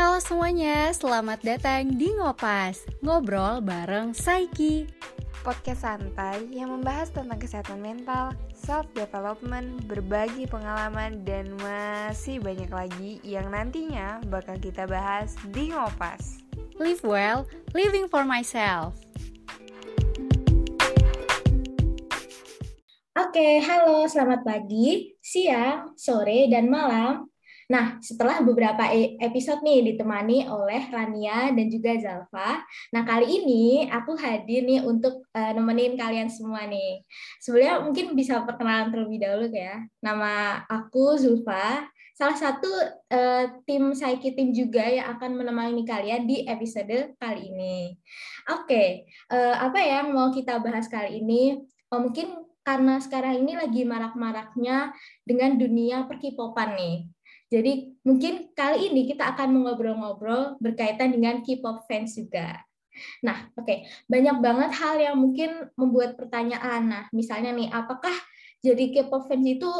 Halo semuanya, selamat datang di Ngopas, ngobrol bareng Saiki. Podcast santai yang membahas tentang kesehatan mental, self-development, berbagi pengalaman, dan masih banyak lagi yang nantinya bakal kita bahas di Ngopas. Live well, living for myself. Oke, halo, selamat pagi, siang, sore, dan malam. Nah, setelah beberapa e- episode nih ditemani oleh Rania dan juga Zalfa. Nah, kali ini aku hadir nih untuk uh, nemenin kalian semua nih. Sebelumnya mungkin bisa perkenalan terlebih dahulu ya. Nama aku Zulfa, salah satu uh, tim Saiki tim juga yang akan menemani kalian di episode kali ini. Oke, uh, apa yang mau kita bahas kali ini? Oh, mungkin karena sekarang ini lagi marak-maraknya dengan dunia perkipopan nih. Jadi mungkin kali ini kita akan mengobrol-ngobrol berkaitan dengan K-pop fans juga. Nah, oke, okay. banyak banget hal yang mungkin membuat pertanyaan. Nah, misalnya nih, apakah jadi K-pop fans itu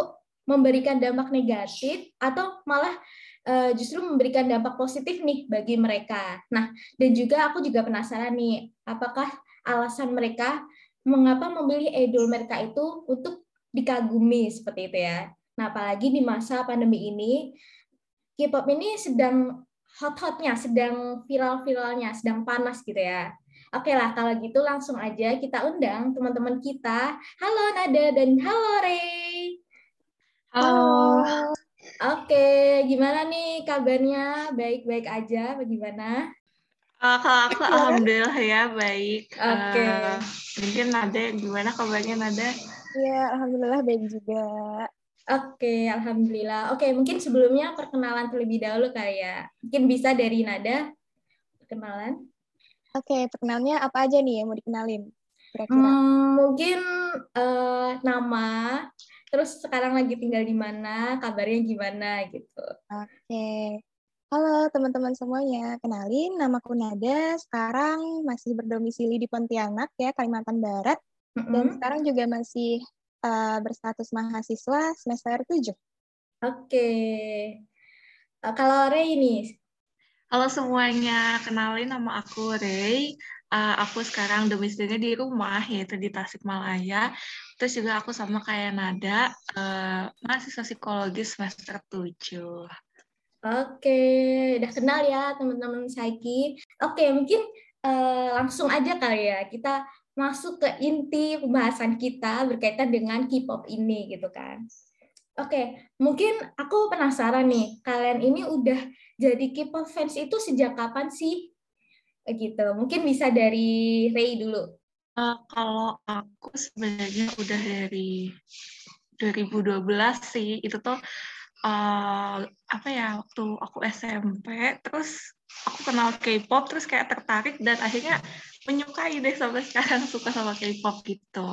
memberikan dampak negatif atau malah uh, justru memberikan dampak positif nih bagi mereka. Nah, dan juga aku juga penasaran nih, apakah alasan mereka mengapa memilih idol mereka itu untuk dikagumi seperti itu ya. Nah, apalagi di masa pandemi ini, K-pop ini sedang hot-hotnya, sedang viral-viralnya, sedang panas gitu ya. Oke lah, kalau gitu langsung aja kita undang teman-teman kita. Halo Nada dan halo Ray. Halo. Oke, gimana nih kabarnya? Baik-baik aja, bagaimana? Uh, kalau aku alhamdulillah ya baik. Oke. Okay. Uh, mungkin Nada gimana kabarnya Nada? Iya, alhamdulillah baik juga. Oke, alhamdulillah. Oke, mungkin sebelumnya perkenalan terlebih dahulu kali ya. Mungkin bisa dari Nada perkenalan. Oke, perkenalnya apa aja nih yang mau dikenalin? Kira-kira. Hmm, mungkin uh, nama, terus sekarang lagi tinggal di mana, kabarnya gimana gitu. Oke. Halo teman-teman semuanya, kenalin namaku Nada, sekarang masih berdomisili di Pontianak ya, Kalimantan Barat. Mm -hmm. Dan sekarang juga masih uh, berstatus mahasiswa semester 7. Oke. Okay. Uh, kalau Ray ini? Halo semuanya, kenalin nama aku Ray. Uh, aku sekarang domisilinya di rumah, yaitu di Tasikmalaya. Terus juga aku sama kayak Nada, uh, mahasiswa psikologi semester 7. Oke, udah kenal ya teman-teman Saiki. Oke, mungkin uh, langsung aja kali ya kita masuk ke inti pembahasan kita berkaitan dengan K-pop ini gitu kan. Oke, mungkin aku penasaran nih, kalian ini udah jadi K-pop fans itu sejak kapan sih? Gitu, mungkin bisa dari Ray dulu. Uh, kalau aku sebenarnya udah dari 2012 sih, itu tuh uh, apa ya waktu aku SMP, terus aku kenal K-pop, terus kayak tertarik dan akhirnya menyukai deh sampai sekarang suka sama K-pop gitu.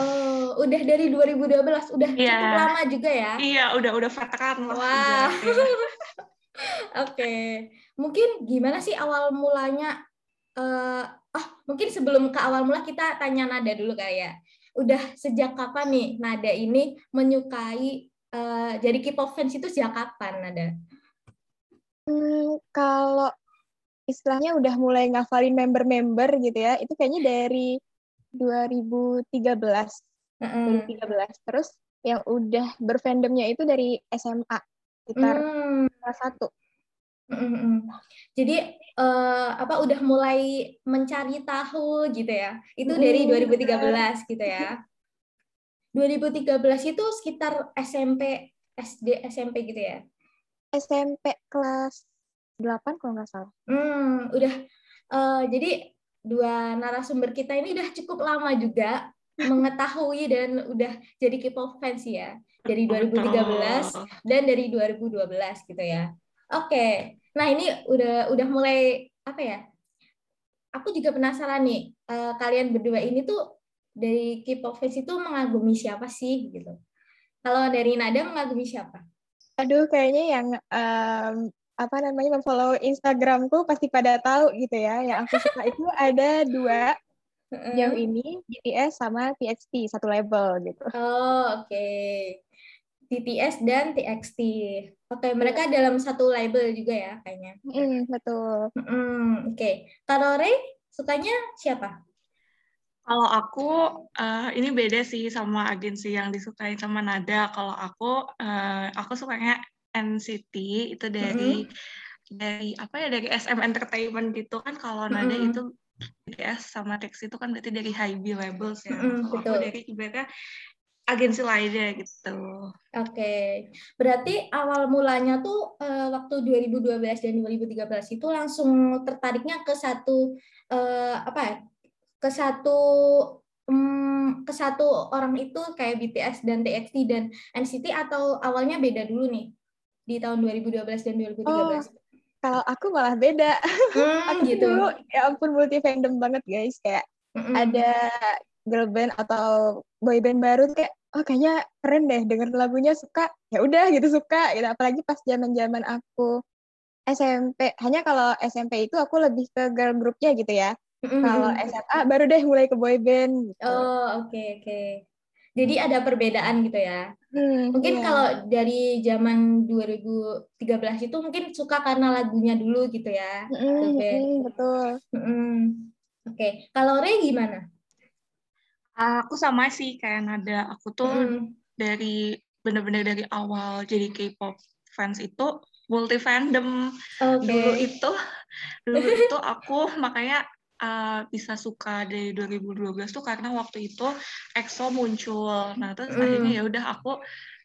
Oh, udah dari 2012, udah yeah. cukup lama juga ya? Iya, udah udah veteran lah. Wow. Oke, okay. mungkin gimana sih awal mulanya? Uh, oh, mungkin sebelum ke awal mula kita tanya Nada dulu kayak. Ya. Udah sejak kapan nih Nada ini menyukai uh, jadi K-pop fans itu sejak kapan Nada? Hmm, kalau istilahnya udah mulai ngafalin member-member gitu ya, itu kayaknya dari 2013. Mm -hmm. 2013. Terus yang udah berfandomnya itu dari SMA, sekitar mm. kelas satu. Jadi uh, apa udah mulai mencari tahu gitu ya. Itu dari 2013 gitu ya. 2013 itu sekitar SMP, SD, SMP gitu ya. SMP kelas 8 kalau nggak salah. Hmm, udah uh, jadi dua narasumber kita ini udah cukup lama juga mengetahui dan udah jadi K-pop fans ya dari 2013 dan dari 2012 gitu ya. Oke. Okay. Nah, ini udah udah mulai apa ya? Aku juga penasaran nih, uh, kalian berdua ini tuh dari K-pop fans itu mengagumi siapa sih gitu? Kalau dari Nada mengagumi siapa? Aduh, kayaknya yang um, apa namanya memfollow Instagramku pasti pada tahu gitu ya. Yang aku suka itu ada dua jauh ini BTS sama TXT satu label gitu. Oh oke. Okay. BTS dan TXT. Oke, mereka dalam satu label juga ya kayaknya. Mm, betul. Mm, Oke, okay. kalau Ray sukanya siapa? Kalau aku uh, ini beda sih sama agensi yang disukai sama Nada. Kalau aku uh, aku sukanya NCT itu dari mm -hmm. dari apa ya dari SM Entertainment gitu kan kalau Nada mm -hmm. itu BTS sama Tex itu kan berarti dari High B labels ya. Mm -hmm, kalau aku dari ibaratnya agensi lainnya gitu. Oke, okay. berarti awal mulanya tuh uh, waktu 2012 dan 2013 itu langsung tertariknya ke satu uh, apa ya? ke satu um, ke satu orang itu kayak BTS dan TXT dan NCT atau awalnya beda dulu nih di tahun 2012 dan 2013? Oh, kalau aku malah beda. Hmm, aku gitu. dulu ya ampun multi fandom banget guys kayak mm -mm. ada girl band atau boy band baru kayak oh kayaknya keren deh denger lagunya suka ya udah gitu suka gitu apalagi pas zaman zaman aku SMP hanya kalau SMP itu aku lebih ke girl groupnya gitu ya Mm-hmm. Kalau SMA baru deh mulai ke boy band. Gitu. Oh oke okay, oke. Okay. Jadi ada perbedaan gitu ya. Hmm, mungkin yeah. kalau dari zaman 2013 itu mungkin suka karena lagunya dulu gitu ya. Mm, mm, betul. Mm. Oke, okay. kalau Ray gimana? Aku sama sih kayak nada. Aku tuh mm. dari bener-bener dari awal jadi K-pop fans itu multi fandom. Okay. Dulu itu dulu itu aku makanya uh, bisa suka dari 2012 tuh karena waktu itu EXO muncul. Nah, terus mm. akhirnya ya udah aku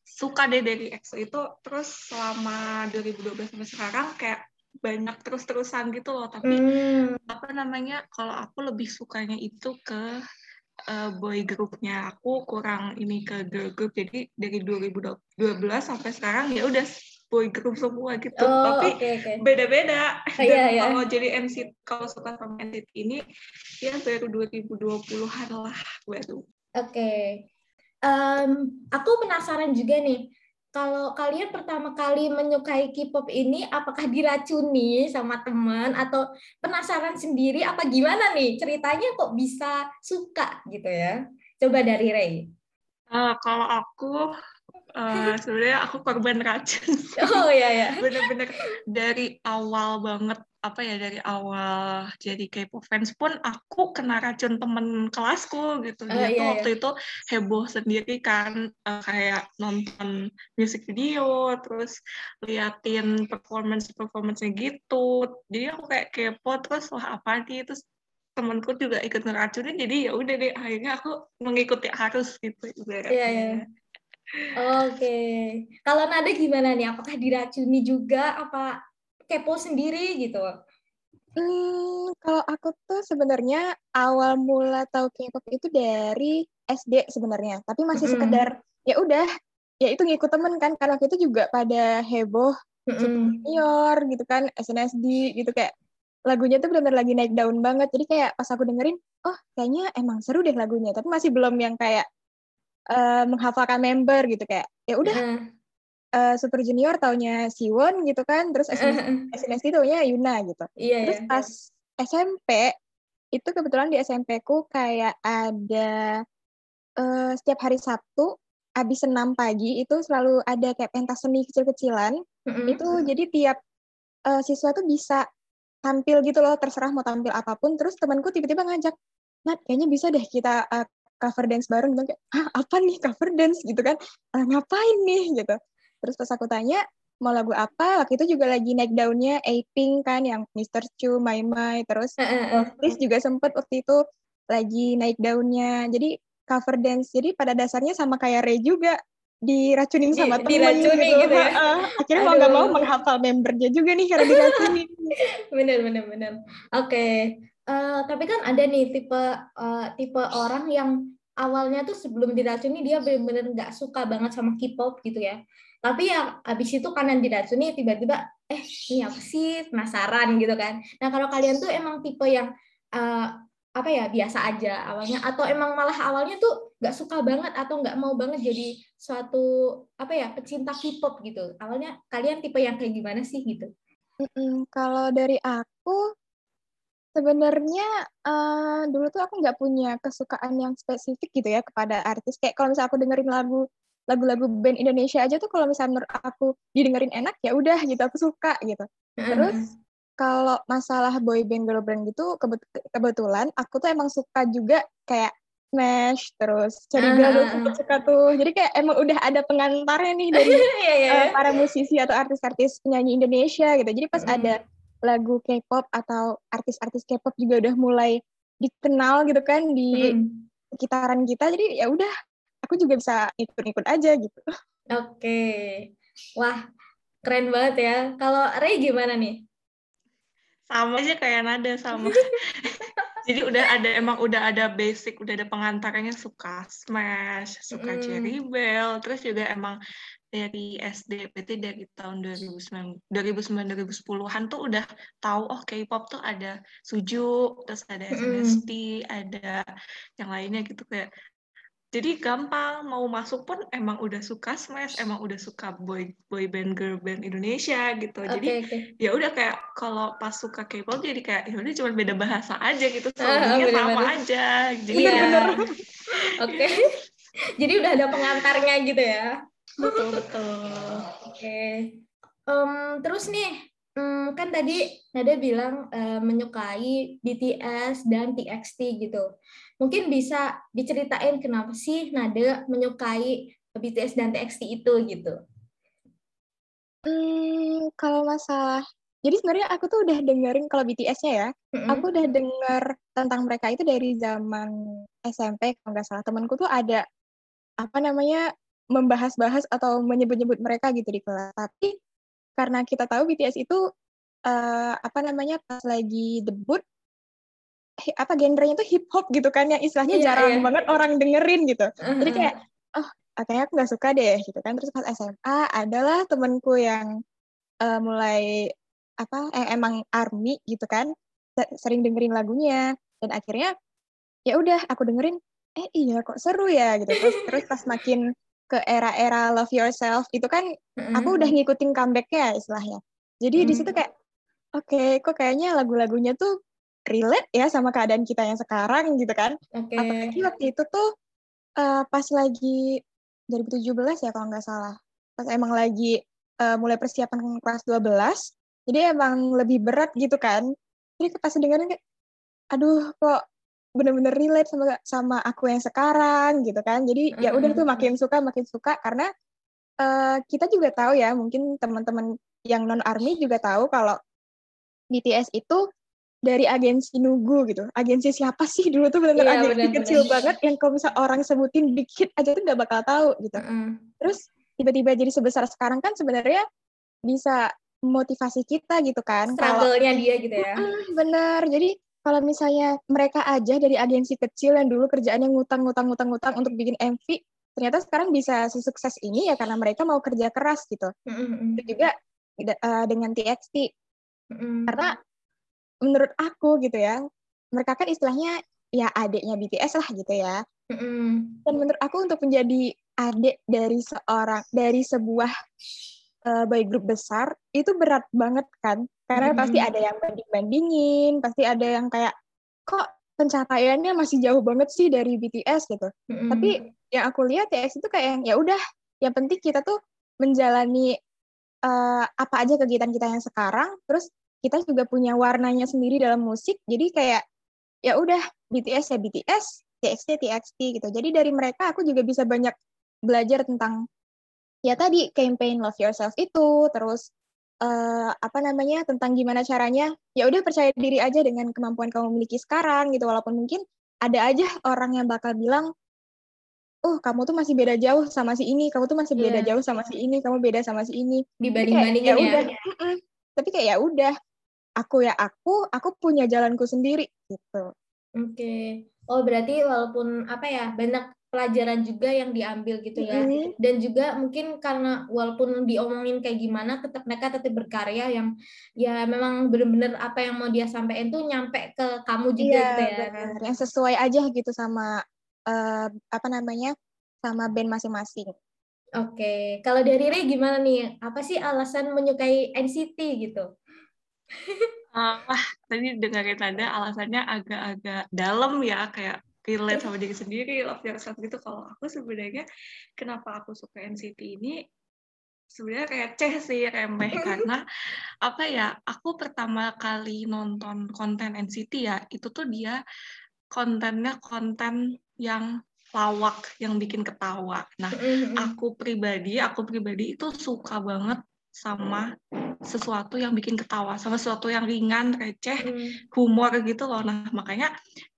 suka deh dari EXO itu terus selama 2012 sampai sekarang kayak banyak terus-terusan gitu loh tapi mm. apa namanya kalau aku lebih sukanya itu ke uh, boy groupnya aku kurang ini ke girl group jadi dari 2012 sampai sekarang ya udah boy group semua gitu oh, tapi okay, okay. beda-beda oh, iya, iya. kalau jadi MC kalau suka sama NCT ini ya baru 2020-an lah baru oke okay. um, aku penasaran juga nih kalau kalian pertama kali menyukai K-pop ini apakah diracuni sama teman atau penasaran sendiri apa gimana nih ceritanya kok bisa suka gitu ya coba dari Ray uh, kalau aku uh, sebenarnya aku korban racun. Oh iya ya. Bener-bener dari awal banget apa ya dari awal jadi K-pop fans pun aku kena racun temen kelasku gitu. Oh, Dia uh, iya, tuh waktu itu heboh sendiri kan uh, kayak nonton music video terus liatin performance performancenya gitu. Jadi aku kayak kepo terus wah apa nih terus temanku juga ikut ngeracunin jadi ya udah deh akhirnya aku mengikuti arus gitu Iya, iya. Oke. Kalau Nada gimana nih? Apakah diracuni juga apa kepo sendiri gitu? Hmm, kalau aku tuh sebenarnya awal mula tahu K-pop itu dari SD sebenarnya, tapi masih mm sekedar ya udah, ya itu ngikut temen kan karena itu juga pada heboh mm senior gitu kan, SNSD gitu kayak lagunya tuh benar-benar lagi naik daun banget. Jadi kayak pas aku dengerin, oh kayaknya emang seru deh lagunya, tapi masih belum yang kayak uh, menghafalkan member gitu kayak ya udah uh. uh, Super Junior taunya Siwon gitu kan terus SNSD taunya Yuna gitu yeah, terus yeah. pas SMP itu kebetulan di SMP ku kayak ada uh, setiap hari Sabtu habis senam pagi itu selalu ada kayak pentas seni kecil-kecilan mm-hmm. itu jadi tiap uh, siswa tuh bisa tampil gitu loh terserah mau tampil apa pun terus temanku tiba-tiba ngajak Nat kayaknya bisa deh kita uh, cover dance bareng gitu kayak ah apa nih cover dance? Gitu kan. Ah, ngapain nih? Gitu. Terus pas aku tanya mau lagu apa? Waktu itu juga lagi naik daunnya Aping kan yang Mr. Chu, My My. Terus Please juga sempet waktu itu lagi naik daunnya. Jadi cover dance jadi pada dasarnya sama kayak Ray juga diracunin sama Di, temen gitu, gitu ya? uh, akhirnya Aduh. mau nggak mau menghafal membernya juga nih karena diracunin bener bener bener. Oke. okay. Uh, tapi kan ada nih tipe uh, tipe orang yang awalnya tuh sebelum diracuni dia benar-benar nggak suka banget sama K-pop gitu ya. Tapi ya abis itu karena diracuni tiba-tiba eh ini apa sih penasaran gitu kan. Nah kalau kalian tuh emang tipe yang uh, apa ya biasa aja awalnya atau emang malah awalnya tuh nggak suka banget atau nggak mau banget jadi suatu apa ya pecinta K-pop gitu. Awalnya kalian tipe yang kayak gimana sih gitu? Mm -mm, kalau dari aku Sebenarnya uh, dulu tuh aku nggak punya kesukaan yang spesifik gitu ya kepada artis. Kayak kalau misalnya aku dengerin lagu lagu-lagu band Indonesia aja tuh kalau misalnya menurut aku didengerin enak ya udah gitu aku suka gitu terus kalau masalah boy band girl band gitu kebetulan aku tuh emang suka juga kayak Smash terus Cherry Girl uh, uh, suka tuh jadi kayak emang udah ada pengantarnya nih dari yeah, yeah, yeah. Uh, para musisi atau artis-artis penyanyi Indonesia gitu jadi pas mm. ada lagu K-pop atau artis-artis K-pop juga udah mulai dikenal gitu kan di mm. sekitaran kita jadi ya udah aku juga bisa ikut-ikut aja gitu oke okay. wah keren banget ya kalau Ray gimana nih sama aja kayak nada sama jadi udah ada emang udah ada basic udah ada pengantarnya suka smash suka mm. cherry bell terus juga emang dari SD berarti dari tahun 2009 2009 2010-an tuh udah tahu oh K-pop tuh ada Suju terus ada SNSD mm. ada yang lainnya gitu kayak jadi gampang mau masuk pun emang udah suka smash emang udah suka boy boy band girl band Indonesia gitu okay, jadi okay. ya udah kayak kalau pas suka K-pop jadi kayak ya udah cuma beda bahasa aja gitu soalnya ah, sama aja jadi ya oke okay. jadi udah ada pengantarnya gitu ya betul betul oke okay. um, terus nih um, kan tadi Nada bilang uh, menyukai BTS dan TXT gitu Mungkin bisa diceritain kenapa sih Nada menyukai BTS dan TXT itu gitu. Hmm, kalau masalah jadi sebenarnya aku tuh udah dengerin kalau BTS-nya ya, mm-hmm. aku udah denger tentang mereka itu dari zaman SMP kalau nggak salah. Temanku tuh ada apa namanya membahas-bahas atau menyebut-nyebut mereka gitu di kelas. Tapi karena kita tahu BTS itu uh, apa namanya pas lagi debut apa genrenya tuh hip hop gitu kan yang istilahnya yeah, jarang yeah. banget orang dengerin gitu. Uh-huh. Jadi kayak oh kayaknya aku nggak suka deh gitu kan. Terus pas SMA adalah temenku yang uh, mulai apa eh, emang army gitu kan sering dengerin lagunya dan akhirnya ya udah aku dengerin eh iya kok seru ya gitu terus terus pas makin ke era-era love yourself itu kan mm-hmm. aku udah ngikutin comebacknya istilahnya jadi mm-hmm. di situ kayak oke okay, kok kayaknya lagu-lagunya tuh relate ya sama keadaan kita yang sekarang gitu kan. Okay. Apalagi waktu itu tuh uh, pas lagi 2017 ya kalau nggak salah. Pas emang lagi uh, mulai persiapan kelas 12, jadi emang lebih berat gitu kan. Jadi pas dengerin kayak, aduh kok bener-bener relate sama sama aku yang sekarang gitu kan. Jadi ya udah tuh makin suka makin suka karena uh, kita juga tahu ya mungkin teman-teman yang non army juga tahu kalau BTS itu dari agensi Nugu gitu. Agensi siapa sih dulu tuh benar-benar iya, agensi bener, kecil bener. banget yang kalau misal orang sebutin big hit aja tuh nggak bakal tahu gitu. Mm. Terus tiba-tiba jadi sebesar sekarang kan sebenarnya bisa motivasi kita gitu kan. Struggle-nya dia gitu ya. Mm, bener. Jadi kalau misalnya mereka aja dari agensi kecil yang dulu kerjaannya ngutang-ngutang-ngutang-ngutang untuk bikin MV, ternyata sekarang bisa sesukses ini ya karena mereka mau kerja keras gitu. Mm -hmm. Itu juga uh, dengan TXT. Mm -hmm. Karena menurut aku gitu ya mereka kan istilahnya ya adiknya BTS lah gitu ya mm-hmm. dan menurut aku untuk menjadi adik dari seorang dari sebuah uh, boy group besar itu berat banget kan karena mm-hmm. pasti ada yang banding bandingin pasti ada yang kayak kok pencapaiannya masih jauh banget sih dari BTS gitu mm-hmm. tapi yang aku lihat ya itu kayak yang ya udah yang penting kita tuh menjalani uh, apa aja kegiatan kita yang sekarang terus kita juga punya warnanya sendiri dalam musik jadi kayak ya udah BTS ya BTS TXT TXT gitu jadi dari mereka aku juga bisa banyak belajar tentang ya tadi campaign love yourself itu terus uh, apa namanya tentang gimana caranya ya udah percaya diri aja dengan kemampuan kamu miliki sekarang gitu walaupun mungkin ada aja orang yang bakal bilang oh kamu tuh masih beda jauh sama si ini kamu tuh masih beda yeah. jauh sama si ini kamu beda sama si ini dibanding bandingin ya, udah tapi kayak ya udah aku ya aku, aku punya jalanku sendiri gitu. Oke. Okay. Oh, berarti walaupun apa ya, banyak pelajaran juga yang diambil gitu ya. Mm-hmm. Dan juga mungkin karena walaupun diomongin kayak gimana tetap mereka tetap berkarya yang ya memang benar-benar apa yang mau dia sampaikan tuh nyampe ke kamu juga iya, gitu ya. Bener. Yang sesuai aja gitu sama uh, apa namanya? sama band masing-masing. Oke, okay. kalau dari Ray gimana nih? Apa sih alasan menyukai NCT gitu? uh, wah tadi dengerin ada alasannya agak-agak dalam ya kayak relate sama diri sendiri love yourself gitu. Kalau aku sebenarnya kenapa aku suka NCT ini sebenarnya receh sih remeh. Karena apa ya aku pertama kali nonton konten NCT ya itu tuh dia kontennya konten yang lawak yang bikin ketawa. Nah, aku pribadi, aku pribadi itu suka banget sama sesuatu yang bikin ketawa, sama sesuatu yang ringan, receh, humor gitu loh. Nah, makanya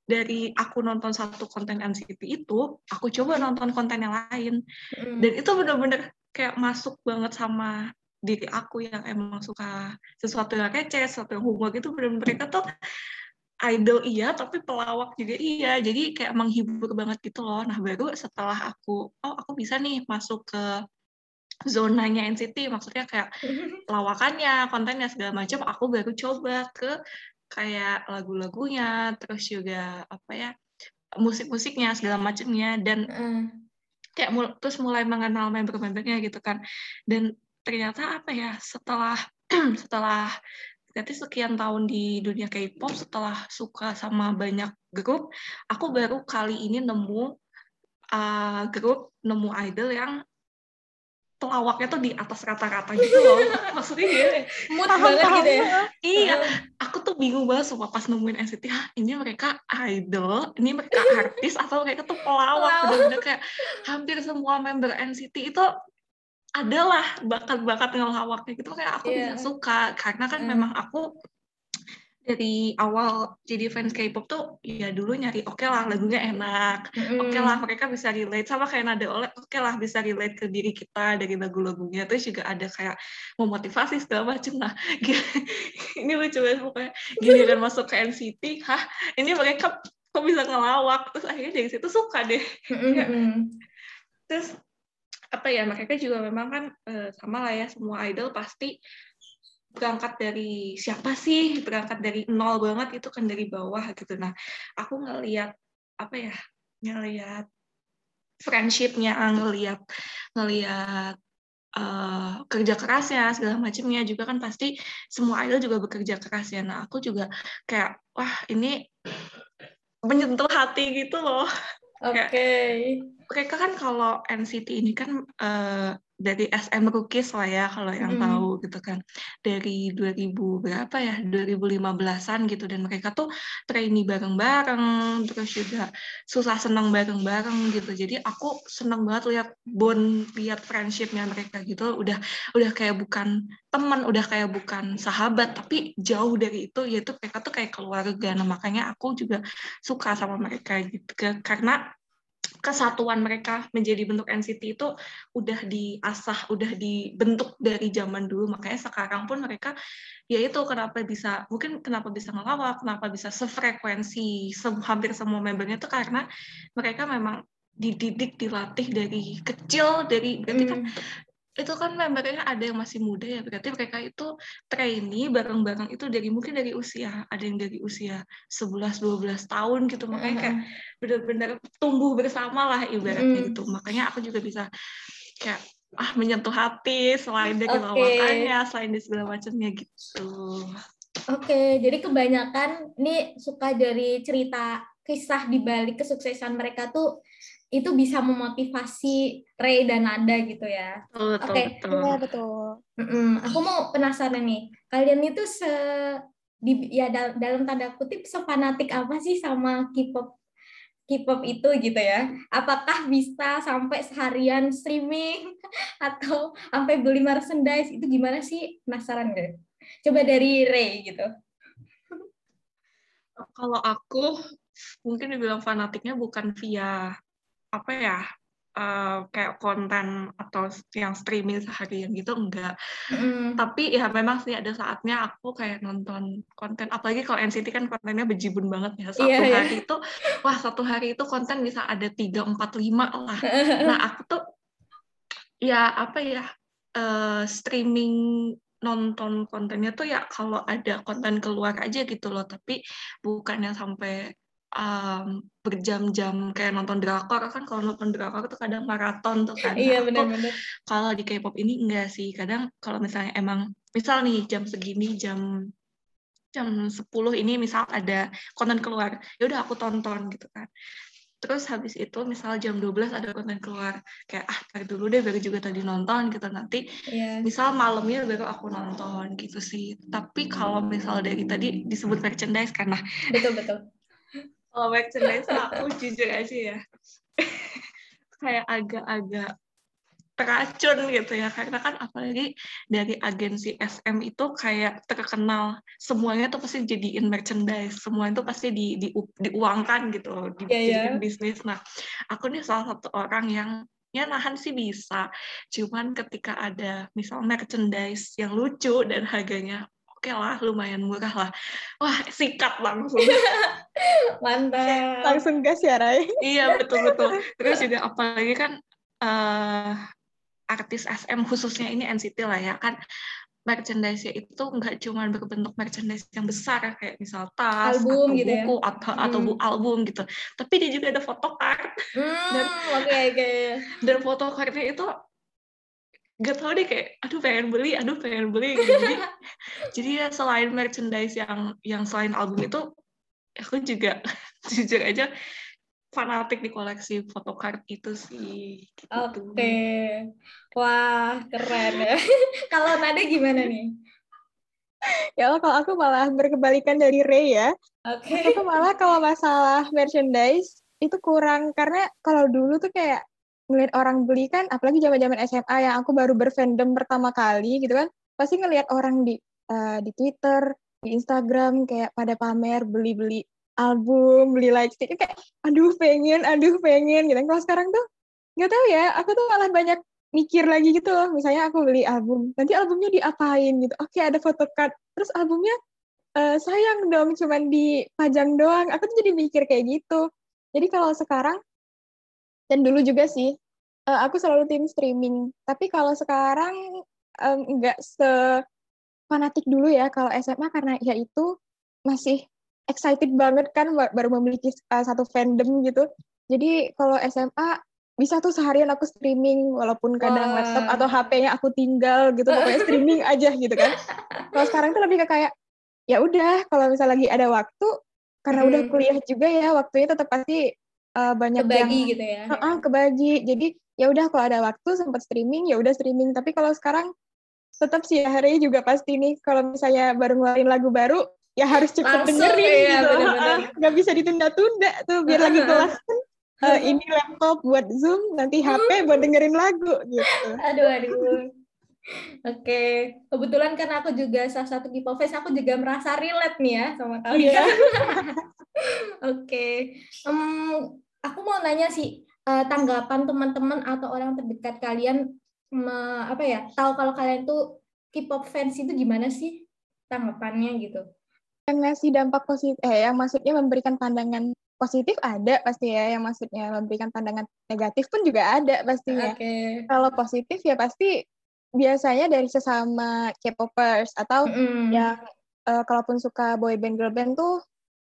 dari aku nonton satu konten NCT itu, aku coba nonton konten yang lain. Dan itu bener-bener kayak masuk banget sama diri aku yang emang suka sesuatu yang kece, sesuatu yang humor gitu. Bener mereka tuh idol iya tapi pelawak juga iya. Jadi kayak menghibur banget gitu loh. Nah baru setelah aku oh aku bisa nih masuk ke zonanya NCT maksudnya kayak lawakannya kontennya segala macam aku baru coba ke kayak lagu-lagunya terus juga apa ya musik-musiknya segala macamnya dan mm kayak mul terus mulai mengenal member-membernya gitu kan. Dan ternyata apa ya setelah setelah berarti sekian tahun di dunia K-pop setelah suka sama banyak grup aku baru kali ini nemu uh, grup nemu idol yang pelawaknya tuh di atas rata-rata gitu loh. Maksudnya gini, mood banget gitu ya. Iya, aku tuh bingung banget sumpah pas nemuin NCT, ah ini mereka idol, ini mereka artis atau mereka tuh pelawak. Bener-bener kayak hampir semua member NCT itu adalah bakat-bakat ngelawaknya gitu kayak aku yeah. bisa suka karena kan mm. memang aku dari awal jadi fans K-pop tuh ya dulu nyari oke okay lah lagunya enak, mm. oke okay lah mereka bisa relate sama kayak nada oleh, oke okay lah bisa relate ke diri kita dari lagu-lagunya terus juga ada kayak memotivasi segala macam lah. ini lucu banget pokoknya giliran masuk ke NCT, hah ini mereka kok bisa ngelawak terus akhirnya dari situ suka deh. Mm terus apa ya mereka juga memang kan eh, sama lah ya semua idol pasti berangkat dari siapa sih? Berangkat dari nol banget itu kan dari bawah gitu. Nah aku ngelihat apa ya ngelihat friendshipnya ngelihat ngelihat uh, kerja kerasnya segala macamnya juga kan pasti semua idol juga bekerja keras ya. Nah aku juga kayak wah ini menyentuh hati gitu loh. Oke. okay. mereka kan kalau NCT ini kan uh, dari SM Rookies lah ya kalau yang mm. tahu gitu kan. Dari 2000 berapa ya? 2015-an gitu. Dan mereka tuh trainee bareng-bareng terus juga susah senang bareng-bareng gitu. Jadi aku senang banget lihat bond lihat friendshipnya mereka gitu. Udah udah kayak bukan teman udah kayak bukan sahabat tapi jauh dari itu yaitu mereka tuh kayak keluarga. Nah makanya aku juga suka sama mereka gitu karena kesatuan mereka menjadi bentuk NCT itu udah diasah, udah dibentuk dari zaman dulu. Makanya sekarang pun mereka ya itu kenapa bisa mungkin kenapa bisa ngelawak, kenapa bisa sefrekuensi se hampir semua membernya itu karena mereka memang dididik, dilatih dari kecil, dari berarti kan hmm itu kan membernya ada yang masih muda ya berarti mereka itu trainee bareng-bareng itu dari mungkin dari usia ada yang dari usia 11 12 tahun gitu makanya kayak benar-benar tumbuh bersama lah ibaratnya mm. gitu makanya aku juga bisa kayak ah menyentuh hati selain dari okay. lawakannya selain dari segala macamnya gitu oke okay, jadi kebanyakan ini suka dari cerita kisah di balik kesuksesan mereka tuh itu bisa memotivasi Ray dan Nada gitu ya. Oke, okay. betul. Ya, betul. Mm -mm. Aku mau penasaran nih, kalian itu se di ya dalam tanda kutip sefanatik apa sih sama K-pop K-pop itu gitu ya? Apakah bisa sampai seharian streaming atau sampai beli merchandise itu gimana sih? Penasaran gak? Coba dari Ray gitu. Kalau aku mungkin dibilang fanatiknya bukan via apa ya uh, kayak konten atau yang streaming seharian gitu enggak mm. tapi ya memang sih ada saatnya aku kayak nonton konten apalagi kalau NCT kan kontennya bejibun banget ya satu yeah, iya. hari yeah. itu wah satu hari itu konten bisa ada tiga empat lima lah nah aku tuh ya apa ya uh, streaming nonton kontennya tuh ya kalau ada konten keluar aja gitu loh tapi bukannya sampai um, berjam-jam kayak nonton drakor kan kalau nonton drakor tuh kadang maraton tuh kan. Iya benar-benar. Kalau di K-pop ini enggak sih. Kadang kalau misalnya emang misal nih jam segini jam jam 10 ini misal ada konten keluar, ya udah aku tonton gitu kan. terus habis itu misal jam 12 ada konten keluar kayak ah tar dulu deh baru juga tadi nonton gitu nanti yeah. misal malamnya baru aku nonton gitu sih tapi kalau misal dari tadi disebut merchandise karena betul betul kalau merchandise aku jujur aja ya. Kayak agak-agak teracun gitu ya. Karena kan apalagi dari agensi SM itu kayak terkenal. Semuanya tuh pasti jadiin merchandise. Semuanya tuh pasti di, di diuangkan gitu di yeah, yeah. bisnis. Nah aku nih salah satu orang yang ya nahan sih bisa. Cuman ketika ada misal merchandise yang lucu dan harganya oke okay lah lumayan murah lah wah sikat langsung mantap langsung gas ya Rai iya betul betul terus juga apalagi kan uh, artis SM khususnya ini NCT lah ya kan merchandise itu nggak cuma berbentuk merchandise yang besar kayak misal tas album atau gitu ya? buku ya? atau hmm. atau buku album gitu tapi dia juga ada photocard hmm, dan okay, okay. dan photocardnya itu gak tau deh kayak aduh pengen beli aduh pengen beli gitu. jadi jadi ya selain merchandise yang yang selain album itu aku juga jujur aja fanatik di koleksi photocard itu sih. Gitu. Oke, okay. wah keren ya. kalau Nada gimana nih? ya Allah, kalau aku malah berkebalikan dari Ray ya. Oke. Okay. Aku malah kalau masalah merchandise itu kurang karena kalau dulu tuh kayak ngeliat orang beli kan, apalagi zaman-zaman SMA yang aku baru berfandom pertama kali gitu kan, pasti ngeliat orang di uh, di Twitter, di Instagram kayak pada pamer beli-beli album, beli lightstick, kayak aduh pengen, aduh pengen gitu. Kalau sekarang tuh nggak tahu ya, aku tuh malah banyak mikir lagi gitu loh. Misalnya aku beli album, nanti albumnya diapain gitu. Oke ada photocard, terus albumnya uh, sayang dong cuman dipajang doang. Aku tuh jadi mikir kayak gitu. Jadi kalau sekarang dan dulu juga sih, uh, aku selalu tim streaming. Tapi kalau sekarang nggak um, se fanatik dulu ya kalau SMA karena ya itu masih excited banget kan baru memiliki uh, satu fandom gitu. Jadi kalau SMA bisa tuh seharian aku streaming walaupun kadang wow. laptop atau HP-nya aku tinggal gitu pokoknya streaming aja gitu kan. Kalau sekarang tuh lebih ke kayak ya udah kalau misalnya lagi ada waktu karena hmm. udah kuliah juga ya waktunya tetap pasti uh, banyak kebagi yang gitu ya. Uh -uh, kebagi. Jadi ya udah kalau ada waktu sempat streaming ya udah streaming tapi kalau sekarang tetap sih hari juga pasti nih kalau misalnya baru ngeluarin lagu baru ya harus cepet Langsung, dengerin iya, gitu bener -bener. nggak bisa ditunda-tunda tuh biar lagi kelas kan uh, ini laptop buat zoom nanti HP hmm. buat dengerin lagu gitu aduh aduh Oke, kebetulan kan aku juga salah satu people face, aku juga merasa relate nih ya sama kalian. Iya. Oke, um, aku mau nanya sih uh, tanggapan teman-teman atau orang terdekat kalian, me, apa ya, tahu kalau kalian tuh K-pop fans itu gimana sih tanggapannya gitu? yang ngasih dampak positif eh yang maksudnya memberikan pandangan positif ada pasti ya yang maksudnya memberikan pandangan negatif pun juga ada pastinya okay. kalau positif ya pasti biasanya dari sesama K-popers atau mm. yang uh, kalaupun suka boy band girl band tuh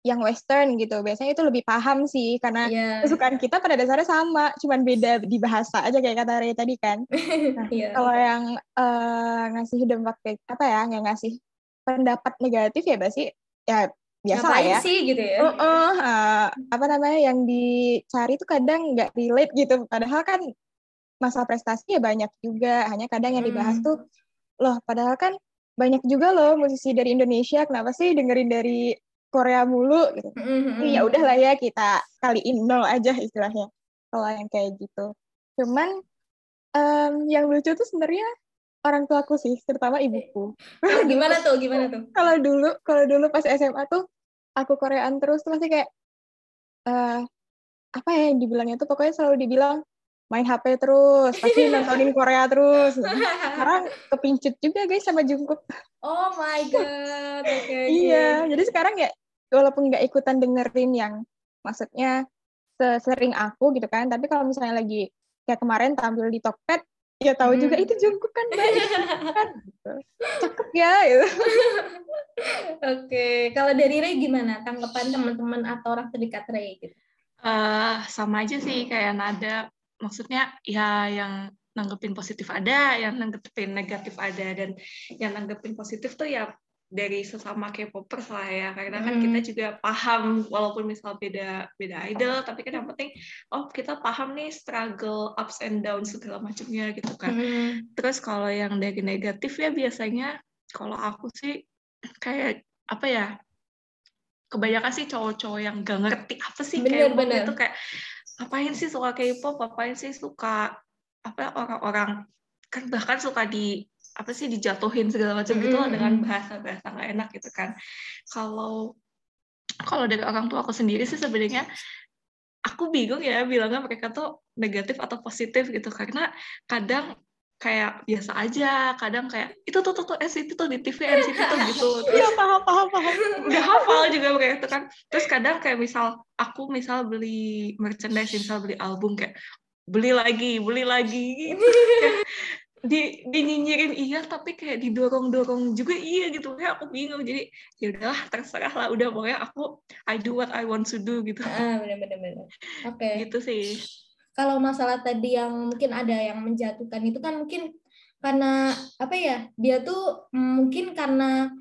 yang western gitu biasanya itu lebih paham sih karena yeah. kesukaan kita pada dasarnya sama cuman beda di bahasa aja kayak kata Ray tadi kan nah, yeah. kalau yang uh, ngasih dampak apa ya yang ngasih pendapat negatif ya pasti ya biasa lah ya. sih gitu ya? Uh, uh, uh, apa namanya yang dicari tuh kadang nggak relate gitu. Padahal kan masa prestasi ya banyak juga. Hanya kadang yang dibahas hmm. tuh, loh padahal kan banyak juga loh musisi dari Indonesia. Kenapa sih dengerin dari Korea mulu gitu? Mm-hmm. Ya udahlah ya kita kaliin nol aja istilahnya. Kalau yang kayak gitu. Cuman um, yang lucu tuh sebenarnya orang tuaku sih, terutama ibuku. Oh, gimana tuh? Gimana tuh? kalau dulu, kalau dulu pas SMA tuh aku Koreaan terus tuh pasti kayak uh, apa ya yang dibilangnya tuh pokoknya selalu dibilang main HP terus, pasti nontonin Korea terus. Sekarang kepincut juga guys sama Jungkook. Oh my god. Okay, iya, jadi sekarang ya walaupun nggak ikutan dengerin yang maksudnya sesering aku gitu kan, tapi kalau misalnya lagi kayak kemarin tampil di Tokped, ya tahu hmm. juga itu Jungkook kan baik kan gitu. cakep ya gitu. oke kalau dari Ray gimana tanggapan teman-teman atau orang terdekat Ray gitu uh, sama aja sih kayak nada maksudnya ya yang nanggepin positif ada yang nanggepin negatif ada dan yang nanggepin positif tuh ya dari sesama K-popers lah ya karena kan kita hmm. juga paham walaupun misal beda beda idol tapi kan yang penting oh kita paham nih struggle ups and downs segala macamnya gitu kan mm. terus kalau yang dari negatif ya biasanya kalau aku sih kayak apa ya kebanyakan sih cowok-cowok yang gak ngerti apa sih K-pop itu kayak ngapain sih suka K-pop ngapain sih suka apa orang-orang kan bahkan suka di apa sih dijatuhin segala macam gitu -hmm. dengan bahasa-bahasa nggak enak gitu kan. Kalau kalau dari orang tua aku sendiri sih sebenarnya aku bingung ya bilangnya mereka tuh negatif atau positif gitu karena kadang kayak biasa aja, kadang kayak itu tuh tuh tuh NCT tuh di TV NCT tuh gitu. Iya paham paham paham. Udah hafal juga mereka itu kan. Terus kadang kayak misal aku misal beli merchandise, misal beli album kayak beli lagi, beli lagi gitu di dinyinyirin iya tapi kayak didorong dorong juga iya gitu. Kayak aku bingung jadi ya udahlah terserah lah udah pokoknya aku I do what I want to do gitu. Ah benar benar benar oke. Okay. gitu sih. Kalau masalah tadi yang mungkin ada yang menjatuhkan itu kan mungkin karena apa ya dia tuh mungkin karena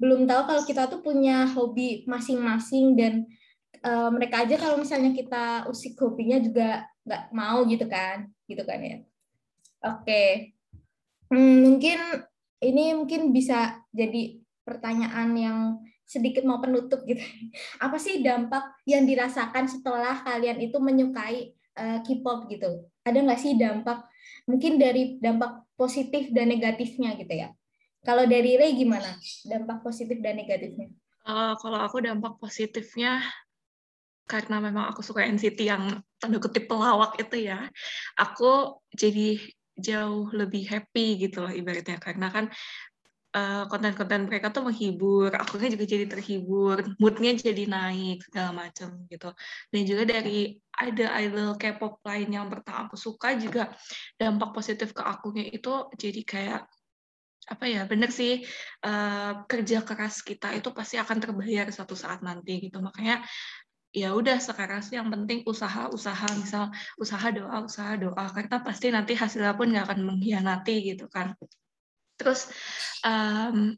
belum tahu kalau kita tuh punya hobi masing-masing dan uh, mereka aja kalau misalnya kita usik hobinya juga nggak mau gitu kan gitu kan ya. Oke. okay. Hmm, mungkin ini mungkin bisa jadi pertanyaan yang sedikit mau penutup gitu. Apa sih dampak yang dirasakan setelah kalian itu menyukai uh, K-pop gitu? Ada nggak sih dampak mungkin dari dampak positif dan negatifnya gitu ya? Kalau dari Ray gimana? Dampak positif dan negatifnya? Uh, kalau aku dampak positifnya karena memang aku suka NCT yang tanda kutip pelawak itu ya, aku jadi jauh lebih happy gitu loh ibaratnya karena kan konten konten-konten mereka tuh menghibur, akunya juga jadi terhibur, moodnya jadi naik segala macam gitu. Dan juga dari ada idol K-pop lain yang pertama aku suka juga dampak positif ke akunya itu jadi kayak apa ya bener sih uh, kerja keras kita itu pasti akan terbayar suatu saat nanti gitu makanya ya udah sekarang sih yang penting usaha-usaha misal usaha doa usaha doa karena pasti nanti hasilnya pun nggak akan mengkhianati gitu kan. Terus um,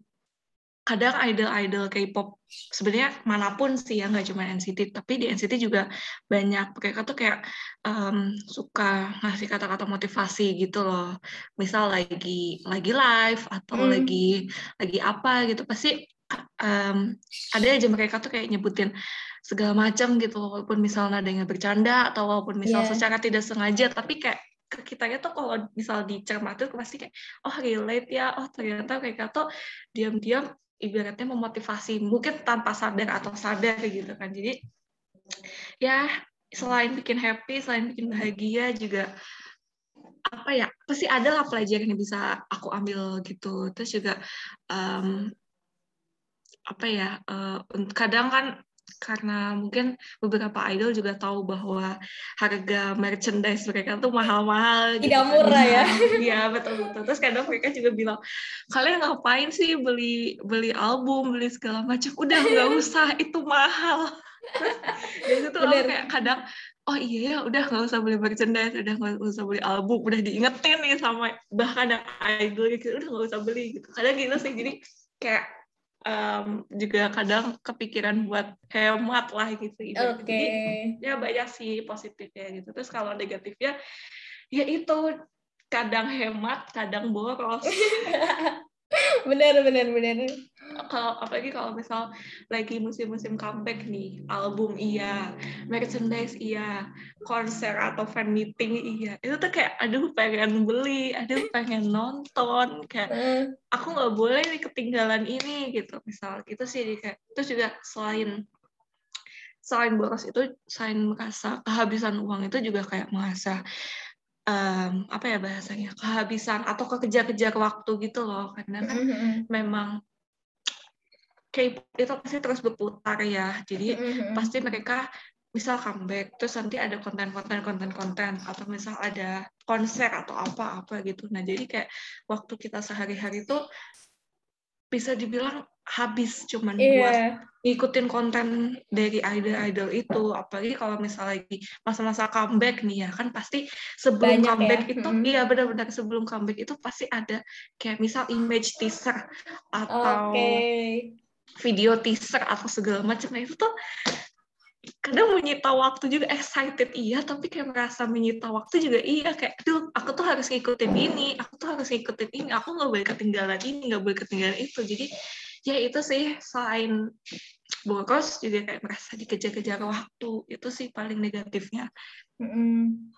kadang idol-idol K-pop sebenarnya mana pun sih ya nggak cuma NCT tapi di NCT juga banyak. Mereka tuh kayak um, suka ngasih kata-kata motivasi gitu loh. Misal lagi lagi live atau hmm. lagi lagi apa gitu pasti um, ada aja mereka tuh kayak nyebutin segala macam gitu walaupun misalnya yang bercanda atau walaupun misal yeah. secara tidak sengaja tapi kayak ke kitanya tuh kalau misal dicermati pasti kayak oh relate ya oh ternyata mereka tuh diam-diam ibaratnya memotivasi mungkin tanpa sadar atau sadar gitu kan jadi ya selain bikin happy selain bikin bahagia juga apa ya pasti ada lah pelajaran yang bisa aku ambil gitu terus juga um, apa ya uh, kadang kan karena mungkin beberapa idol juga tahu bahwa harga merchandise mereka tuh mahal-mahal. Tidak gitu. murah ya. Iya betul betul. Terus kadang mereka juga bilang kalian ngapain sih beli beli album beli segala macam? Udah nggak usah itu mahal. Terus itu kayak kadang oh iya ya udah nggak usah beli merchandise udah nggak usah beli album udah diingetin nih sama bahkan yang idol gitu udah nggak usah beli gitu kadang gitu sih jadi kayak um, juga kadang kepikiran buat hemat lah gitu. Oke. Okay. ya banyak sih positifnya gitu. Terus kalau negatifnya ya itu kadang hemat, kadang boros. bener bener bener. Kalau apalagi kalau misal lagi musim-musim comeback nih album iya merchandise iya konser atau fan meeting iya itu tuh kayak aduh pengen beli aduh pengen nonton kayak aku nggak boleh nih ketinggalan ini gitu. Misal gitu sih kayak terus juga selain selain boros itu selain merasa kehabisan uang itu juga kayak merasa um, apa ya bahasanya kehabisan atau kekejar-kejar waktu gitu loh karena kan mm-hmm. memang K-pop itu pasti terus berputar ya jadi mm-hmm. pasti mereka misal comeback terus nanti ada konten-konten konten-konten atau misal ada konser atau apa-apa gitu nah jadi kayak waktu kita sehari-hari tuh bisa dibilang habis cuman yeah. buat ngikutin konten dari idol-idol itu apalagi kalau misalnya lagi masa-masa comeback nih ya kan pasti sebelum Banyak comeback ya? itu iya hmm. benar-benar sebelum comeback itu pasti ada kayak misal image teaser atau okay. video teaser atau segala macam nah itu tuh kadang menyita waktu juga excited iya tapi kayak merasa menyita waktu juga iya kayak aduh aku tuh harus ngikutin ini aku tuh harus ngikutin ini aku nggak boleh ketinggalan ini nggak boleh ketinggalan itu. Jadi ya itu sih selain boros juga kayak merasa dikejar-kejar waktu itu sih paling negatifnya. Mm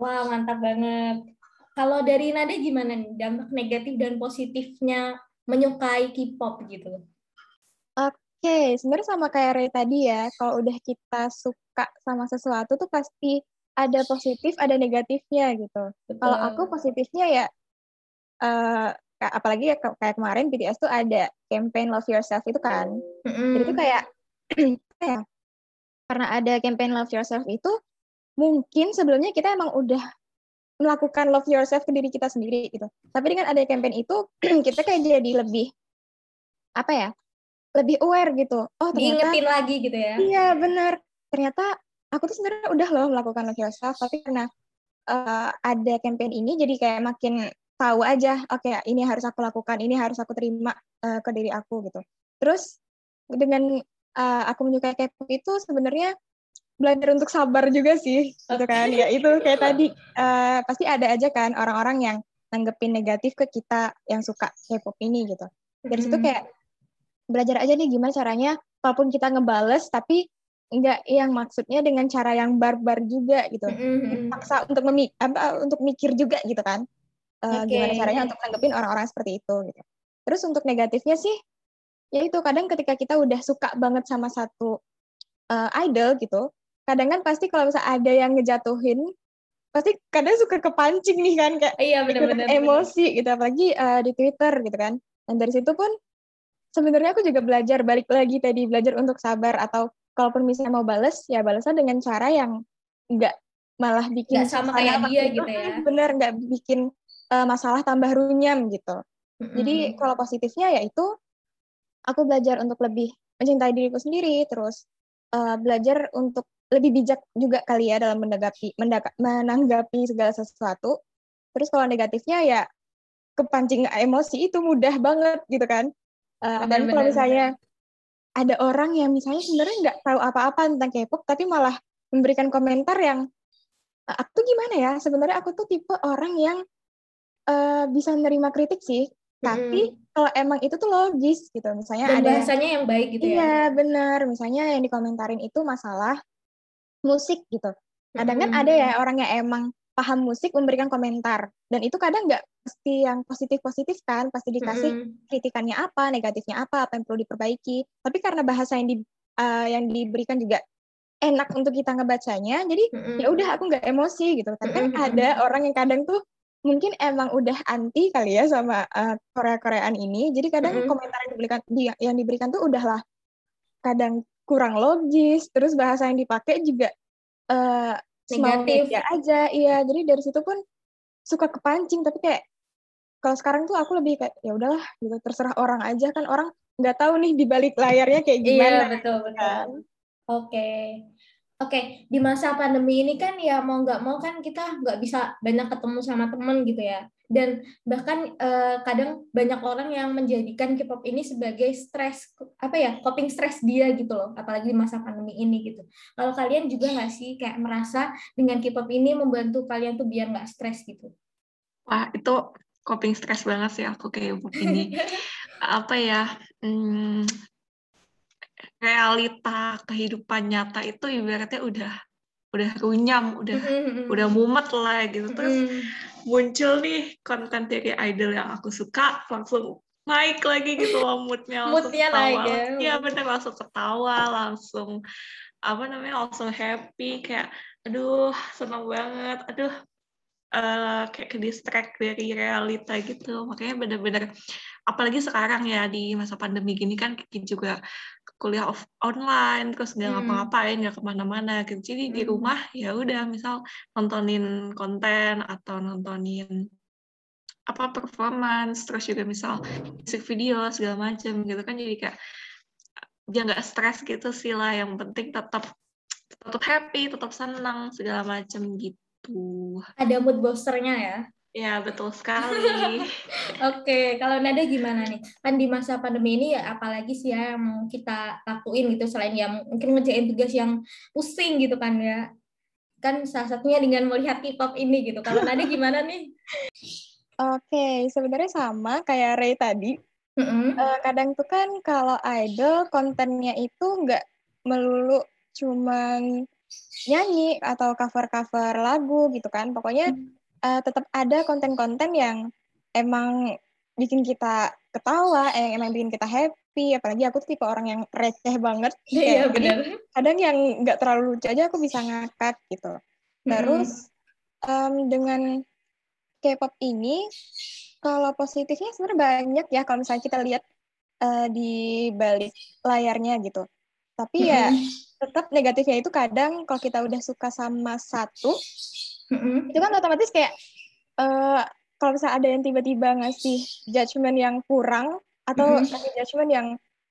wah mantap banget. Kalau dari Nada gimana nih dampak negatif dan positifnya menyukai K-pop gitu? Oke, okay, sebenarnya sama kayak Ray tadi ya, kalau udah kita suka sama sesuatu tuh pasti ada positif, ada negatifnya gitu. Kalau aku positifnya ya, uh, apalagi ya kayak kemarin BTS tuh ada campaign Love Yourself itu kan. Mm-hmm. Jadi itu kayak, ya, karena ada campaign Love Yourself itu, mungkin sebelumnya kita emang udah melakukan love yourself ke diri kita sendiri gitu. Tapi dengan ada campaign itu, kita kayak jadi lebih apa ya? Lebih aware gitu. Oh, ternyata diingetin lagi gitu ya. Iya, benar. Ternyata aku tuh sebenarnya udah loh melakukan love yourself, tapi karena uh, ada campaign ini jadi kayak makin tahu aja, oke okay, ini harus aku lakukan, ini harus aku terima uh, ke diri aku gitu. Terus dengan uh, aku menyukai K-pop itu sebenarnya belajar untuk sabar juga sih, gitu kan. Ya itu kayak tadi uh, pasti ada aja kan orang-orang yang nanggepin negatif ke kita yang suka K-pop ini gitu. Dari situ kayak belajar aja nih gimana caranya walaupun kita ngebales tapi enggak yang maksudnya dengan cara yang barbar juga gitu mm-hmm. paksa untuk memi apa untuk mikir juga gitu kan uh, okay. gimana caranya untuk nanggepin orang-orang seperti itu gitu terus untuk negatifnya sih ya itu kadang ketika kita udah suka banget sama satu uh, idol gitu kadang kan pasti kalau misalnya ada yang ngejatuhin pasti kadang suka kepancing nih kan kayak iya, bener, bener, emosi bener. gitu apalagi uh, di Twitter gitu kan dan dari situ pun sebenarnya aku juga belajar balik lagi tadi belajar untuk sabar atau kalaupun misalnya mau bales ya balesnya dengan cara yang enggak malah bikin gak sama kayak dia gitu. ya. Bener nggak bikin uh, masalah tambah runyam gitu. Mm-hmm. jadi kalau positifnya yaitu aku belajar untuk lebih mencintai diriku sendiri terus uh, belajar untuk lebih bijak juga kali ya dalam menanggapi menanggapi segala sesuatu. Terus kalau negatifnya ya kepancing emosi itu mudah banget gitu kan Uh, dan kalau misalnya ada orang yang misalnya sebenarnya nggak tahu apa-apa tentang K-pop tapi malah memberikan komentar yang eh, aku tuh gimana ya? Sebenarnya aku tuh tipe orang yang uh, bisa menerima kritik sih. Tapi mm. kalau emang itu tuh logis gitu. Misalnya Dan ada bahasanya yang baik gitu iya, ya? Iya benar. Misalnya yang dikomentarin itu masalah musik gitu. Kadang mm. kan ada ya orang yang emang paham musik memberikan komentar dan itu kadang nggak pasti yang positif-positif kan pasti dikasih mm-hmm. kritikannya apa negatifnya apa apa yang perlu diperbaiki tapi karena bahasa yang di uh, yang diberikan juga enak untuk kita ngebacanya jadi mm-hmm. ya udah aku nggak emosi gitu tapi kan mm-hmm. ada orang yang kadang tuh mungkin emang udah anti kali ya sama uh, Korea-Koreaan ini jadi kadang mm-hmm. komentar yang diberikan di, yang diberikan tuh udahlah kadang kurang logis terus bahasa yang dipakai juga uh, negatif. Ya aja iya. Jadi dari situ pun suka kepancing tapi kayak kalau sekarang tuh aku lebih kayak ya udahlah gitu. Terserah orang aja. Kan orang nggak tahu nih di balik layarnya kayak iya, gimana. iya betul betul. Kan? oke. okay. Oke, di masa pandemi ini kan ya mau nggak mau kan kita nggak bisa banyak ketemu sama temen gitu ya. Dan bahkan eh, kadang banyak orang yang menjadikan K-pop ini sebagai stres apa ya coping stres dia gitu loh, apalagi di masa pandemi ini gitu. Kalau kalian juga nggak sih kayak merasa dengan K-pop ini membantu kalian tuh biar nggak stres gitu? Wah itu coping stres banget sih aku kayak ini. apa ya? Hmm, realita kehidupan nyata itu ibaratnya udah udah runyam, udah udah mumet lah gitu. Terus muncul nih konten dari idol yang aku suka, langsung naik lagi gitu loh moodnya langsung moodnya ketawa. naik ya. Iya bener langsung ketawa, langsung apa namanya langsung happy kayak aduh senang banget, aduh uh, kayak ke distract dari realita gitu. Makanya bener-bener apalagi sekarang ya di masa pandemi gini kan kita juga kuliah off online terus nggak hmm. ngapa-ngapain nggak ke mana-mana gitu jadi hmm. di rumah ya udah misal nontonin konten atau nontonin apa performance terus juga misal music video segala macam gitu kan jadi kayak dia nggak stres gitu sih lah yang penting tetap tetap happy tetap senang segala macam gitu ada mood boosternya ya Ya, betul sekali. Oke, kalau Nada gimana nih? Kan di masa pandemi ini ya apalagi sih ya yang mau kita lakuin gitu selain yang mungkin ngerjain tugas yang pusing gitu kan ya. Kan salah satunya dengan melihat K-pop ini gitu. Kalau Nada gimana nih? Oke, sebenarnya sama kayak Ray tadi. Mm-hmm. Uh, kadang tuh kan kalau idol kontennya itu nggak melulu cuman nyanyi atau cover-cover lagu gitu kan. Pokoknya mm uh, tetap ada konten-konten yang emang bikin kita ketawa, eh, emang bikin kita happy. Apalagi aku tuh tipe orang yang receh banget. Iya, yeah, benar. Kadang yang nggak terlalu lucu aja aku bisa ngakak gitu. Terus mm. um, dengan K-pop ini, kalau positifnya sebenarnya banyak ya kalau misalnya kita lihat uh, di balik layarnya gitu. Tapi ya tetap negatifnya itu kadang kalau kita udah suka sama satu, mm-hmm. itu kan otomatis kayak uh, kalau misalnya ada yang tiba-tiba ngasih judgement yang kurang atau mm-hmm. ngasih judgement yang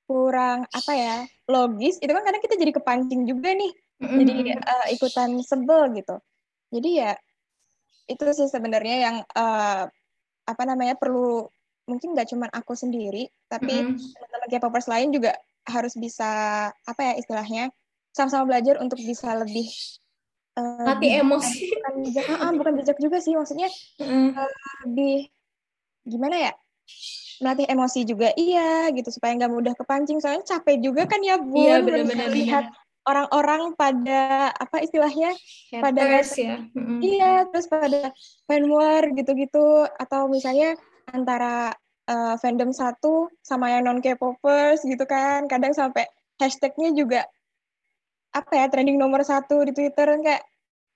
kurang apa ya logis itu kan kadang kita jadi kepancing juga nih mm-hmm. jadi uh, ikutan sebel gitu jadi ya itu sih sebenarnya yang uh, apa namanya perlu mungkin nggak cuma aku sendiri tapi mm-hmm. teman-teman K-popers lain juga harus bisa apa ya istilahnya sama-sama belajar untuk bisa lebih uh, mati emosi. bukan bijak ah, bukan bijak juga sih maksudnya mm. uh, lebih gimana ya melatih emosi juga iya gitu supaya nggak mudah kepancing. Soalnya capek juga kan ya bu iya, lihat orang-orang pada apa istilahnya Haters, pada ya. Mm iya terus pada fan war gitu-gitu. Atau misalnya antara uh, fandom satu sama yang non K-popers gitu kan. Kadang sampai hashtagnya juga apa ya trending nomor satu di Twitter kayak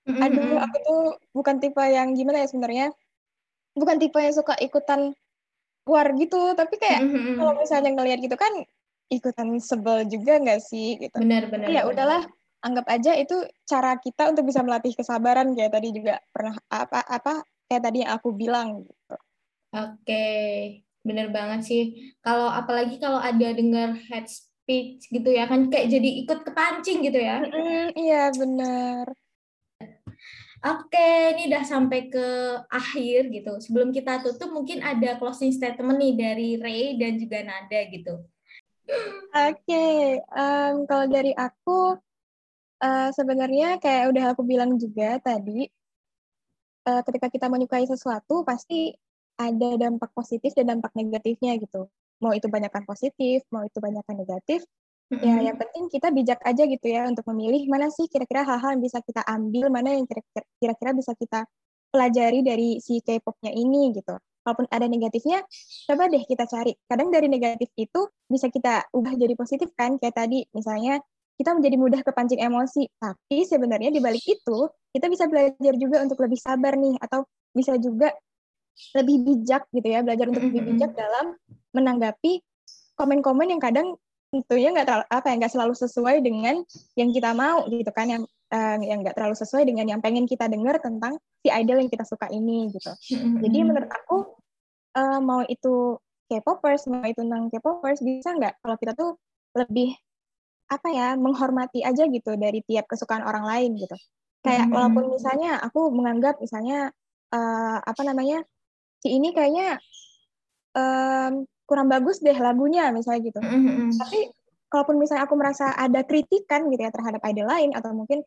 mm-hmm. aduh aku tuh bukan tipe yang gimana ya sebenarnya. Bukan tipe yang suka ikutan war gitu tapi kayak mm-hmm. kalau misalnya ngelihat gitu kan ikutan sebel juga nggak sih? Gitu. Benar benar ya udahlah anggap aja itu cara kita untuk bisa melatih kesabaran kayak tadi juga pernah apa apa kayak tadi yang aku bilang gitu. Oke bener banget sih. Kalau apalagi kalau ada dengar head speech gitu ya kan kayak jadi ikut kepancing gitu ya mm, iya benar Oke, ini udah sampai ke akhir gitu. Sebelum kita tutup, mungkin ada closing statement nih dari Ray dan juga Nada gitu. Oke, um, kalau dari aku, uh, sebenarnya kayak udah aku bilang juga tadi, uh, ketika kita menyukai sesuatu, pasti ada dampak positif dan dampak negatifnya gitu mau itu banyakkan positif, mau itu banyakkan negatif, mm-hmm. ya yang penting kita bijak aja gitu ya untuk memilih mana sih kira-kira hal-hal yang bisa kita ambil, mana yang kira-kira bisa kita pelajari dari si K-pop-nya ini gitu. Walaupun ada negatifnya, coba deh kita cari. Kadang dari negatif itu bisa kita ubah jadi positif kan, kayak tadi misalnya kita menjadi mudah kepancing emosi, tapi sebenarnya di balik itu kita bisa belajar juga untuk lebih sabar nih, atau bisa juga lebih bijak gitu ya, belajar untuk lebih bijak dalam menanggapi komen-komen yang kadang tentunya nggak terlalu apa ya nggak selalu sesuai dengan yang kita mau gitu kan yang uh, yang nggak terlalu sesuai dengan yang pengen kita dengar tentang si idol yang kita suka ini gitu. Jadi menurut aku uh, mau itu K-popers mau itu non K-popers bisa nggak kalau kita tuh lebih apa ya menghormati aja gitu dari tiap kesukaan orang lain gitu. Kayak walaupun misalnya aku menganggap misalnya uh, apa namanya si ini kayaknya um, kurang bagus deh lagunya misalnya gitu. Mm-hmm. Tapi kalaupun misalnya aku merasa ada kritikan gitu ya terhadap idol lain atau mungkin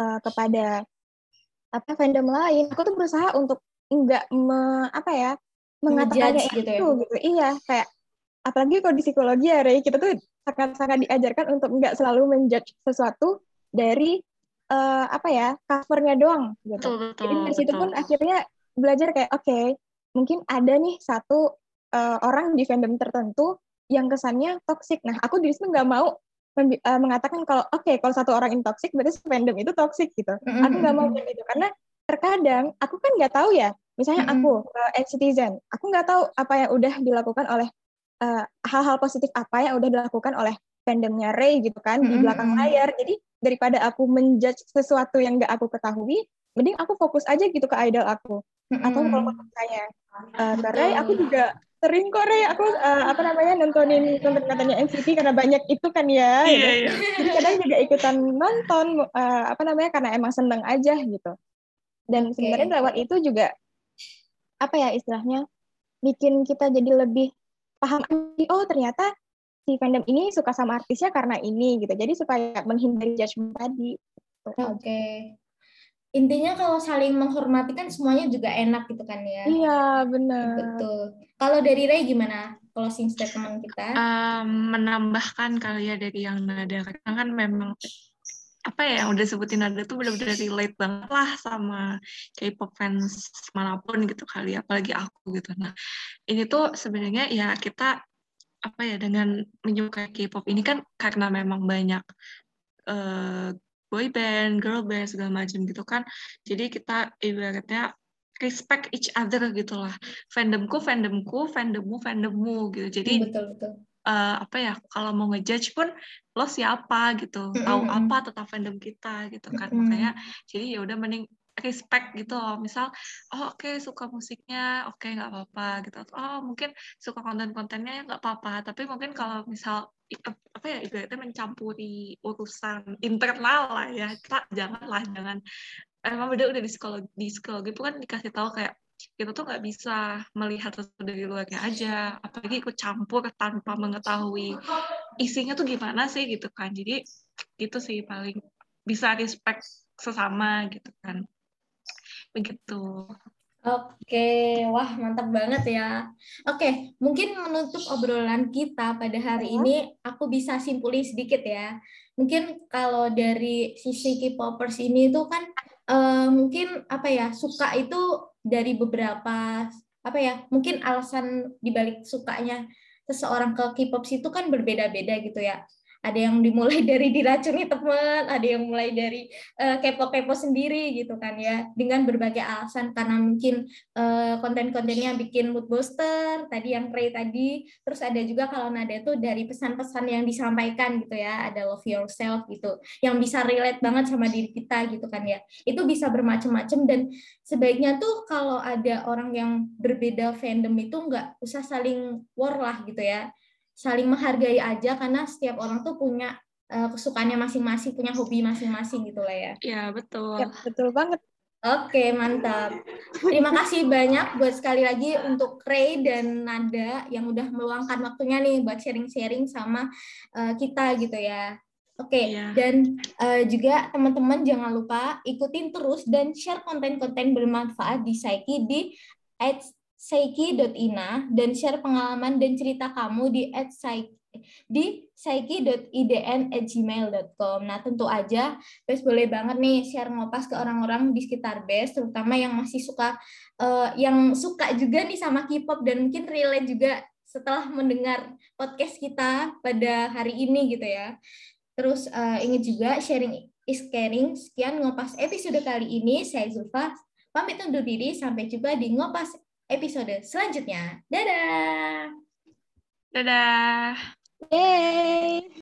uh, kepada apa fandom lain, aku tuh berusaha untuk enggak me, apa ya mengatakannya gitu, ya? itu ya? gitu. Iya, kayak apalagi kalau di psikologi ya Ray, kita tuh sangat-sangat diajarkan untuk enggak selalu menjudge sesuatu dari uh, apa ya covernya doang gitu. Betul, betul, Jadi dari situ pun akhirnya belajar kayak oke okay, mungkin ada nih satu uh, orang di fandom tertentu yang kesannya toxic. Nah, aku di sini nggak mau uh, mengatakan kalau oke okay, kalau satu orang ini toxic berarti fandom itu toxic gitu. Mm-hmm. Aku nggak mau kayak gitu karena terkadang aku kan nggak tahu ya. Misalnya mm-hmm. aku uh, citizen, aku nggak tahu apa yang udah dilakukan oleh uh, hal-hal positif apa yang udah dilakukan oleh fandomnya Ray gitu kan mm-hmm. di belakang layar. Jadi daripada aku menjudge sesuatu yang nggak aku ketahui, mending aku fokus aja gitu ke idol aku mm-hmm. atau kalau saya uh, karena aku juga sering kok Rey aku uh, apa namanya nontonin konten katanya NCT karena banyak itu kan ya iya, gitu. iya. jadi kadang juga ikutan nonton uh, apa namanya karena emang seneng aja gitu dan okay. sebenarnya lewat itu juga apa ya istilahnya bikin kita jadi lebih paham oh ternyata si fandom ini suka sama artisnya karena ini gitu jadi supaya menghindari judgement tadi oke okay intinya kalau saling menghormati kan semuanya juga enak gitu kan ya. Iya, benar. Betul. Kalau dari Ray gimana closing statement kita? Um, menambahkan kali ya dari yang nada karena kan memang apa ya yang udah sebutin nada tuh benar-benar relate banget lah sama K-pop fans mana pun gitu kali apalagi aku gitu. Nah, ini tuh sebenarnya ya kita apa ya dengan menyukai K-pop ini kan karena memang banyak uh, boy band, girl band segala macam gitu kan. Jadi kita ibaratnya respect each other gitu lah. Fandomku, fandomku, fandommu, fandommu gitu. Jadi betul betul. Uh, apa ya kalau mau ngejudge pun lo siapa gitu, tahu apa tentang fandom kita gitu kan. Mm-hmm. Makanya jadi ya udah mending respect gitu loh. Misal oh oke okay, suka musiknya oke okay, nggak apa-apa gitu. Oh mungkin suka konten-kontennya ya nggak apa-apa. Tapi mungkin kalau misal apa ya ibaratnya mencampuri urusan internal lah ya kita janganlah jangan emang udah udah di psikologi di psikologi itu kan dikasih tahu kayak kita tuh nggak bisa melihat sesuatu dari luarnya aja apalagi ikut campur tanpa mengetahui isinya tuh gimana sih gitu kan. Jadi gitu sih paling bisa respect sesama gitu kan begitu Oke, wah mantap banget ya. Oke, mungkin menutup obrolan kita pada hari ini, aku bisa simpulin sedikit ya. Mungkin kalau dari sisi K-popers ini itu kan uh, mungkin apa ya suka itu dari beberapa apa ya mungkin alasan dibalik sukanya seseorang ke K-pop itu kan berbeda-beda gitu ya ada yang dimulai dari diracuni teman, ada yang mulai dari uh, kepo-kepo sendiri gitu kan ya, dengan berbagai alasan karena mungkin uh, konten-kontennya bikin mood booster, tadi yang Ray tadi, terus ada juga kalau nada itu dari pesan-pesan yang disampaikan gitu ya, ada love yourself gitu, yang bisa relate banget sama diri kita gitu kan ya, itu bisa bermacam-macam dan sebaiknya tuh kalau ada orang yang berbeda fandom itu nggak usah saling war lah gitu ya, saling menghargai aja karena setiap orang tuh punya uh, kesukaannya masing-masing, punya hobi masing-masing gitu lah ya. Iya, betul. Ya, betul banget. Oke, mantap. Terima kasih banyak buat sekali lagi untuk Ray dan Nada yang udah meluangkan waktunya nih buat sharing-sharing sama uh, kita gitu ya. Oke, okay. Iya. dan uh, juga teman-teman jangan lupa ikutin terus dan share konten-konten bermanfaat di Saiki di saiki.ina dan share pengalaman dan cerita kamu di di saiki.idn@gmail.com. Nah, tentu aja Bes boleh banget nih share ngopas ke orang-orang di sekitar Bes, terutama yang masih suka uh, yang suka juga nih sama K-pop dan mungkin relate juga setelah mendengar podcast kita pada hari ini gitu ya. Terus uh, ingat juga sharing is caring. Sekian ngopas episode kali ini. Saya Zulfa pamit undur diri. Sampai jumpa di ngopas episode selanjutnya. Dadah! Dadah! yay!